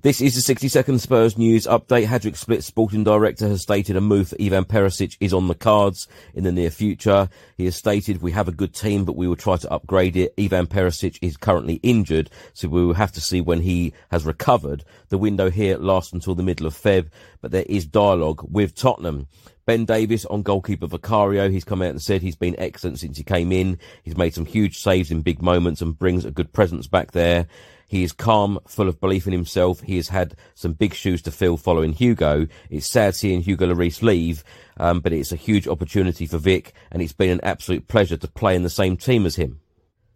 This is the 60 second Spurs news update. Hajduk Split sporting director has stated a move for Ivan Perisic is on the cards in the near future. He has stated we have a good team, but we will try to upgrade it. Ivan Perisic is currently injured, so we will have to see when he has recovered. The window here lasts until the middle of Feb, but there is dialogue with Tottenham. Ben Davies on goalkeeper Vicario. He's come out and said he's been excellent since he came in. He's made some huge saves in big moments and brings a good presence back there. He is calm, full of belief in himself. He has had some big shoes to fill following Hugo. It's sad seeing Hugo Lloris leave, um, but it's a huge opportunity for Vic, and it's been an absolute pleasure to play in the same team as him.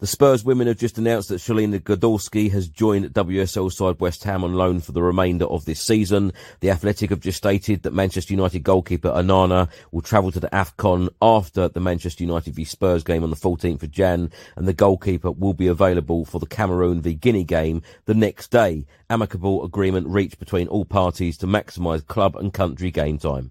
The Spurs women have just announced that Shelina Zadorsky has joined WSL side West Ham on loan for the remainder of this season. The Athletic have just stated that Manchester United goalkeeper Onana will travel to the AFCON after the Manchester United v Spurs game on the 14th of Jan, and the goalkeeper will be available for the Cameroon v Guinea game the next day. Amicable agreement reached between all parties to maximise club and country game time.